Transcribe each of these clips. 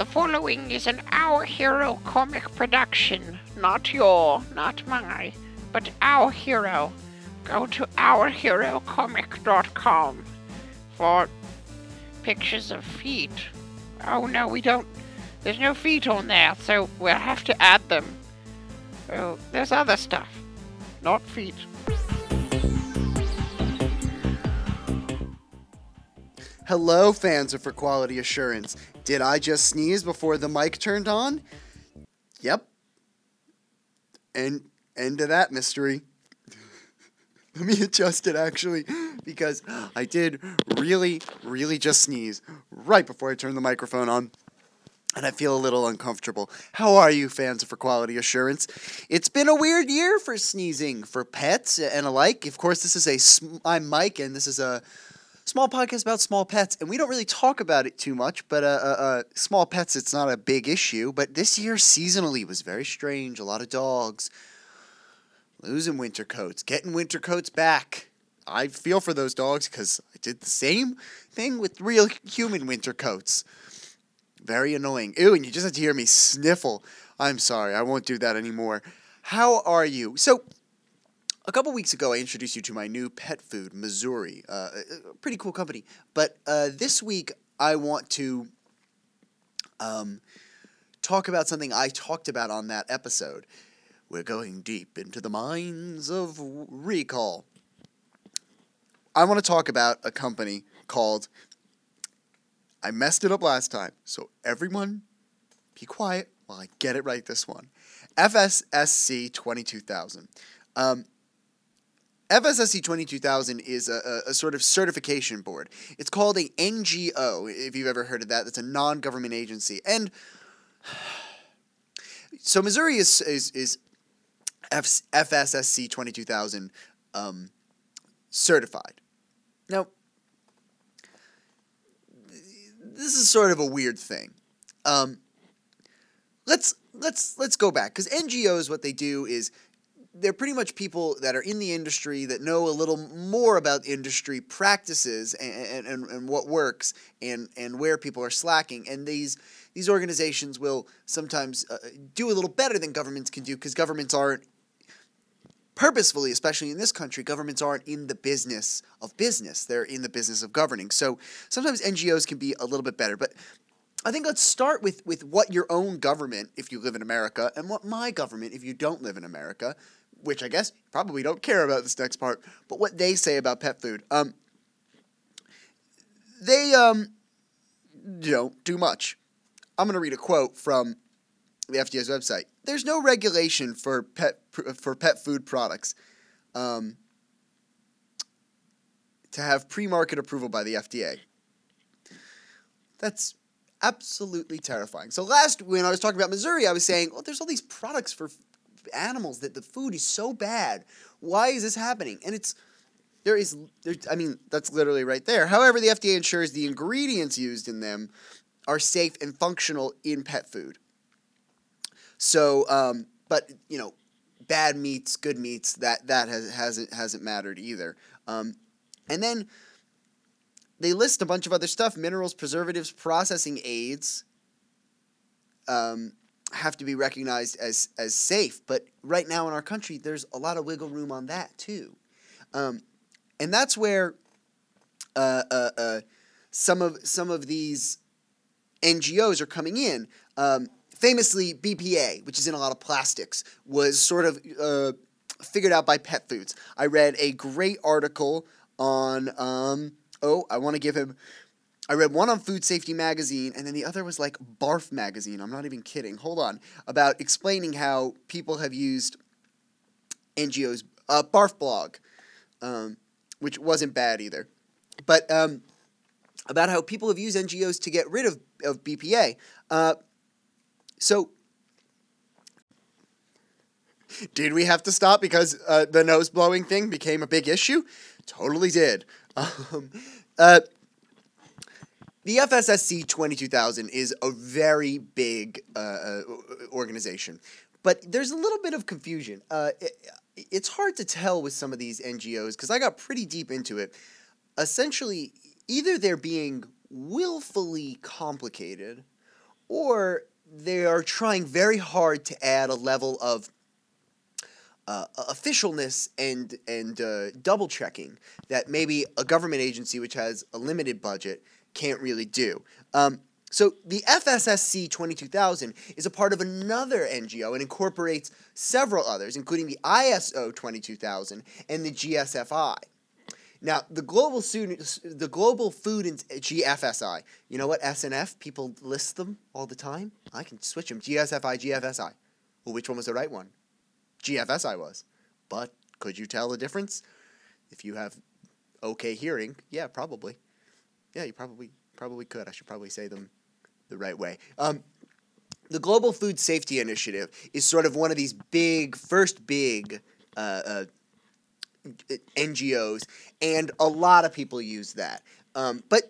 The following is an Our Hero comic production. Not your, not my, but Our Hero. Go to OurHeroComic.com for pictures of feet. Oh no, we don't. There's no feet on there, so we'll have to add them. Oh, there's other stuff, not feet. Hello, fans of For Quality Assurance. Did I just sneeze before the mic turned on? Yep. And end of that mystery. Let me adjust it actually, because I did really, really just sneeze right before I turned the microphone on. And I feel a little uncomfortable. How are you, fans of For Quality Assurance? It's been a weird year for sneezing, for pets and alike. Of course, this is a. I'm Mike, and this is a small podcast about small pets, and we don't really talk about it too much. But uh, uh, uh, small pets, it's not a big issue. But this year, seasonally, was very strange. A lot of dogs losing winter coats, getting winter coats back. I feel for those dogs because I did the same thing with real human winter coats. Very annoying. Ew, and you just had to hear me sniffle. I'm sorry, I won't do that anymore. How are you? So, a couple weeks ago, I introduced you to my new pet food, Mazuri. Uh, a pretty cool company. But uh, this week, I want to um, talk about something I talked about on that episode. We're going deep into the minds of Recall. I want to talk about a company called. I messed it up last time, so everyone be quiet while I get it right this one. FSSC 22000. Um, FSSC 22000 is a, a, sort of certification board. It's called a NGO, if you've ever heard of that. That's a non government agency. And so Mazuri is, is, is F, FSSC 22000 um, certified. Now, this is sort of a weird thing. Um, let's let's let's go back because NGOs what they do is they're pretty much people that are in the industry that know a little more about industry practices and, and, and what works and, and where people are slacking. And these these organizations will sometimes uh, do a little better than governments can do because governments aren't purposefully, especially in this country, governments aren't in the business of business. They're in the business of governing. So sometimes NGOs can be a little bit better. But I think let's start with, with what your own government, if you live in America, and what my government, if you don't live in America, which I guess probably don't care about this next part, but what they say about pet food. Um, they um, don't do much. I'm going to read a quote from the FDA's website. There's no regulation for pet for pet food products um, to have pre-market approval by the FDA. That's absolutely terrifying. So last when I was talking about Mazuri, I was saying, "Oh, there's all these products for animals that the food is so bad. Why is this happening?" And it's there is there, I mean, that's literally right there. However, the FDA ensures the ingredients used in them are safe and functional in pet food. So, um, but you know, bad meats, good meats, that that has hasn't hasn't mattered either. Um, and then they list a bunch of other stuff: minerals, preservatives, processing aids. Um, have to be recognized as as safe, but right now in our country, there's a lot of wiggle room on that too, um, and that's where uh, uh, uh, some of some of these NGOs are coming in. Um, famously, BPA, which is in a lot of plastics, was sort of uh, figured out by Pet Foods. I read a great article on, um, oh, I want to give him. I read one on Food Safety Magazine, and then the other was like Barf Magazine. I'm not even kidding. Hold on. About explaining how people have used NGOs, uh, Barf Blog, um, which wasn't bad either. But um, about how people have used NGOs to get rid of, of BPA. Uh, so, did we have to stop because uh, the nose blowing thing became a big issue? Totally did. Um, uh, the FSSC 22000 is a very big uh, uh, organization, but there's a little bit of confusion. Uh, it, it's hard to tell with some of these NGOs because I got pretty deep into it. Essentially, either they're being willfully complicated or they are trying very hard to add a level of uh, officialness and and uh, double checking that maybe a government agency which has a limited budget can't really do. Um, so the FSSC 22000 is a part of another NGO and incorporates several others, including the ISO 22000 and the GSFI. Now, the global student, the global food and GFSI. You know what SNF people list them all the time. I can switch them. GSFI, GFSI. Well, which one was the right one? GFSI was. But could you tell the difference? If you have okay hearing, yeah, probably. Yeah, you probably probably could. I should probably say them the right way. Um, the Global Food Safety Initiative is sort of one of these big, first big uh, uh, NGOs, and a lot of people use that. Um, but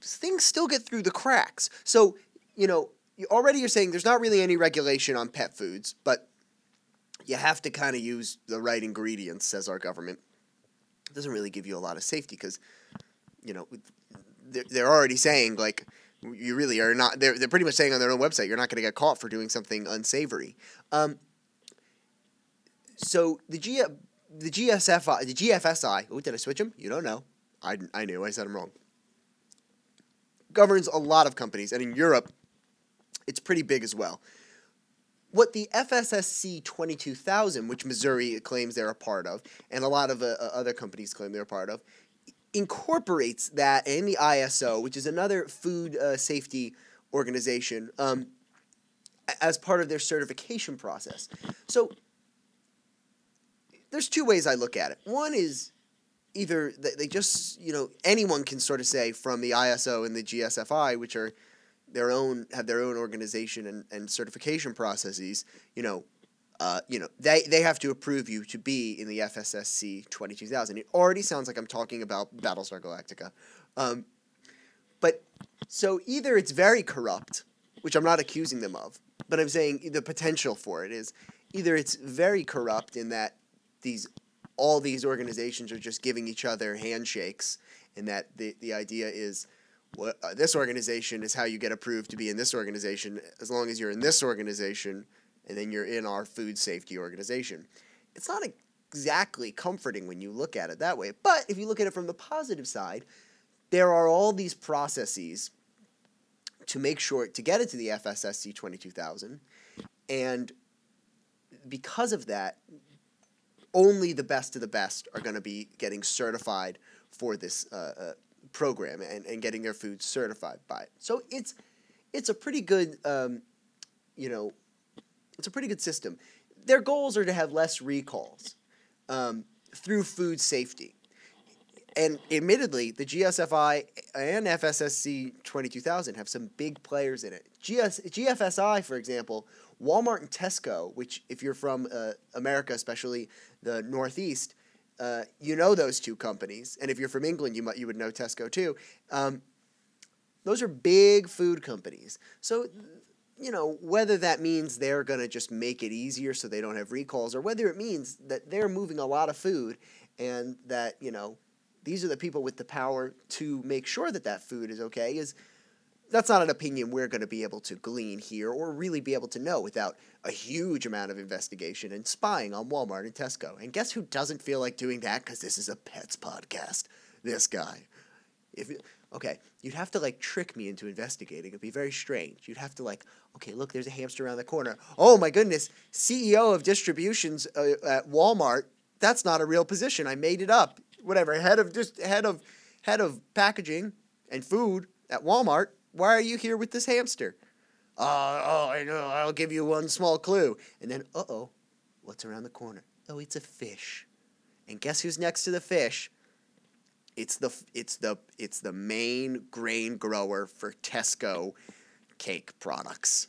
things still get through the cracks. So, you know, already you're saying there's not really any regulation on pet foods, but you have to kind of use the right ingredients, says our government. It doesn't really give you a lot of safety because, you know, they're, they're already saying, like, you really are not, they're, they're pretty much saying on their own website, you're not going to get caught for doing something unsavory. Um, so the G, the GSFI, the GFSI, oh, did I switch them? You don't know. I, I knew, I said them wrong. Governs a lot of companies, and in Europe, it's pretty big as well. What the FSSC 22000, which Mazuri claims they're a part of, and a lot of uh, other companies claim they're a part of, incorporates that in the ISO, which is another food uh, safety organization, um, as part of their certification process. So there's two ways I look at it. One is either they just, you know, anyone can sort of say from the ISO and the GSFI, which are their own, have their own organization and, and certification processes, you know, uh, you know, they, they have to approve you to be in the FSSC 22000. It already sounds like I'm talking about Battlestar Galactica. Um, but so either it's very corrupt, which I'm not accusing them of, but I'm saying the potential for it is either it's very corrupt in that these all these organizations are just giving each other handshakes, and that the, the idea is what uh, this organization is how you get approved to be in this organization as long as you're in this organization and then you're in our food safety organization. It's not exactly comforting when you look at it that way, but if you look at it from the positive side, there are all these processes to make sure to get it to the FSSC 22000 and because of that only the best of the best are going to be getting certified for this uh, uh, program and, and getting their food certified by it. So it's it's a pretty good um, you know it's a pretty good system. Their goals are to have less recalls um, through food safety. And admittedly, the GSFI and FSSC 22000 have some big players in it. GS, GFSI, for example, Walmart and Tesco, which, if you're from uh, America, especially the Northeast, uh, you know those two companies. And if you're from England, you, might, you would know Tesco too. Um, those are big food companies. So you know, whether that means they're going to just make it easier so they don't have recalls, or whether it means that they're moving a lot of food and that, you know, these are the people with the power to make sure that that food is okay, is that's not an opinion we're going to be able to glean here or really be able to know without a huge amount of investigation and spying on Walmart and Tesco. And guess who doesn't feel like doing that because this is a pets podcast? This guy. If okay, you'd have to like trick me into investigating. It'd be very strange. You'd have to like, okay, look, there's a hamster around the corner. Oh my goodness, CEO of distributions uh, at Walmart. That's not a real position. I made it up. Whatever, head of just head of head of packaging and food at Walmart. Why are you here with this hamster? Uh, oh, I know. I'll give you one small clue. And then, uh oh, what's around the corner? Oh, it's a fish. And guess who's next to the fish? It's the it's the it's the main grain grower for Tesco cake products.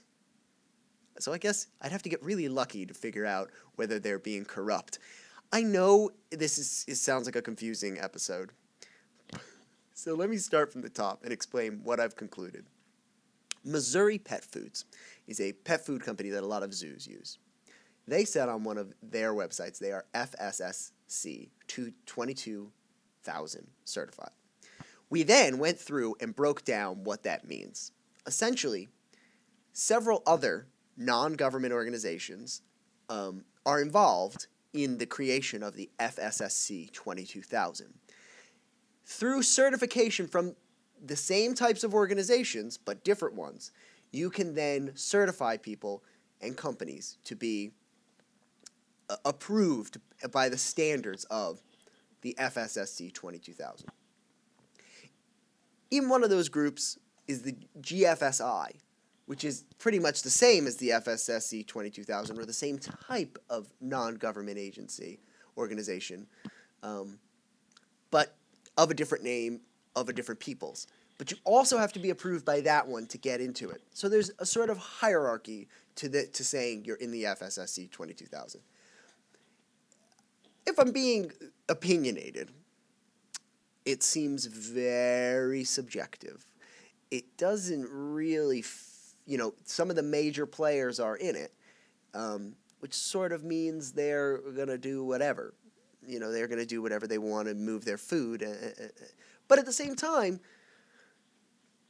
So I guess I'd have to get really lucky to figure out whether they're being corrupt. I know this is it sounds like a confusing episode. So let me start from the top and explain what I've concluded. Mazuri Pet Foods is a pet food company that a lot of zoos use. They said on one of their websites they are FSSC 222 thousand certified. We then went through and broke down what that means. Essentially, several other non-government organizations um, are involved in the creation of the FSSC 22000 through certification from the same types of organizations but different ones you can then certify people and companies to be uh, approved by the standards of the FSSC 22000 in one of those groups is the GFSI, which is pretty much the same as the FSSC 22000 or the same type of non government agency organization, um, but of a different name, of a different people's. But you also have to be approved by that one to get into it. So there's a sort of hierarchy to the to saying you're in the FSSC 22000. If I'm being opinionated, it seems very subjective. It doesn't really, f- you know, some of the major players are in it, um, which sort of means they're going to do whatever. You know, they're going to do whatever they want to move their food. uh, uh, uh. But at the same time,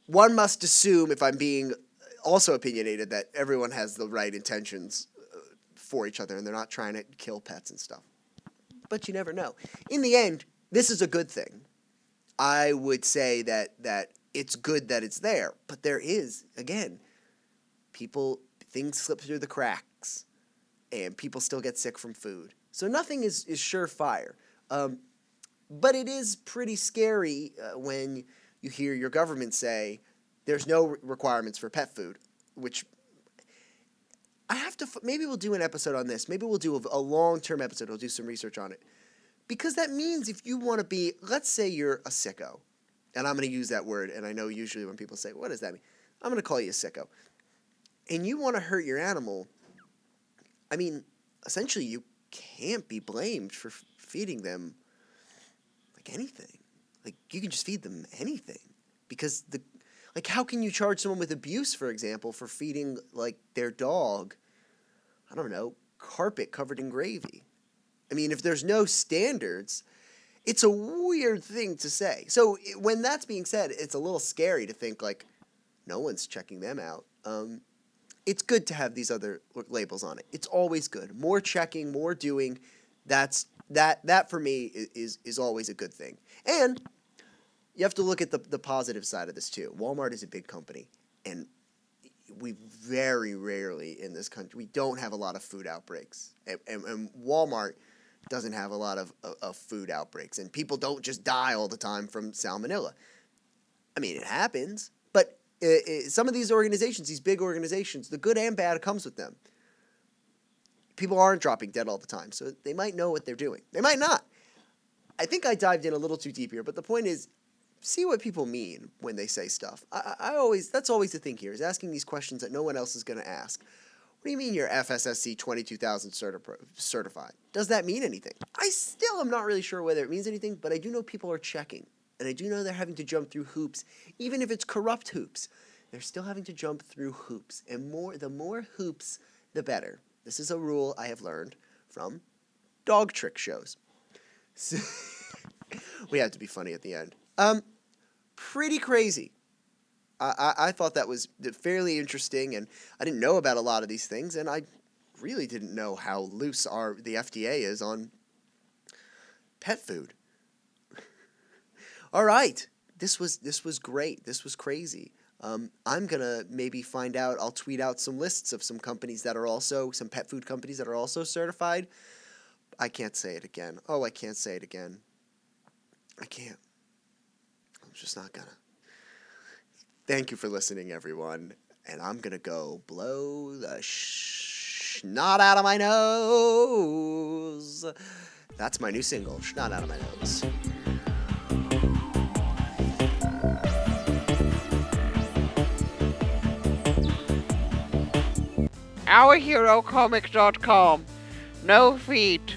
one must assume, if I'm being also opinionated, that everyone has the right intentions uh, for each other and they're not trying to kill pets and stuff. But you never know. In the end, this is a good thing. I would say that that it's good that it's there, but there is again, people things slip through the cracks, and people still get sick from food. So nothing is is surefire. Um, but it is pretty scary uh, when you hear your government say there's no re- requirements for pet food, which I have to. Maybe we'll do an episode on this. Maybe we'll do a, a long term episode. We'll do some research on it because that means if you want to be, let's say you're a sicko, and I'm going to use that word, and I know usually when people say, what does that mean? I'm going to call you a sicko. And you want to hurt your animal, I mean, essentially, you can't be blamed for f- feeding them like anything. Like, you can just feed them anything. Because the, like, how can you charge someone with abuse, for example, for feeding, like, their dog, I don't know, carpet covered in gravy? I mean, if there's no standards, it's a weird thing to say. So when that's being said, it's a little scary to think like no one's checking them out. Um, it's good to have these other labels on it. It's always good. More checking, more doing. That's that that for me is is always a good thing. And you have to look at the the positive side of this too. Walmart is a big company, and we very rarely in this country we don't have a lot of food outbreaks, and, and, and Walmart doesn't have a lot of, of, of food outbreaks, and people don't just die all the time from salmonella. I mean, it happens, but uh, uh, some of these organizations, these big organizations, the good and bad comes with them. People aren't dropping dead all the time, so they might know what they're doing. They might not. I think I dived in a little too deep here, but the point is, see what people mean when they say stuff. I, I always that's always the thing here is asking these questions that no one else is going to ask. What do you mean you're FSSC 22000 certi- certified? Does that mean anything? I still am not really sure whether it means anything, but I do know people are checking. And I do know they're having to jump through hoops, even if it's corrupt hoops. They're still having to jump through hoops. And more the more hoops, the better. This is a rule I have learned from dog trick shows. So we had to be funny at the end. Um, pretty crazy. I, I, thought that was fairly interesting, and I didn't know about a lot of these things, and I really didn't know how loose our the FDA is on pet food. All right, this was this was great. This was crazy. Um, I'm gonna maybe find out. I'll tweet out some lists of some companies that are also some pet food companies that are also certified. I can't say it again. Oh, I can't say it again. I can't. Just not gonna. Thank you for listening, everyone. And I'm gonna go blow the snot out of my nose. That's my new single, Snot Out of My Nose. OurHeroComic.com. No feet.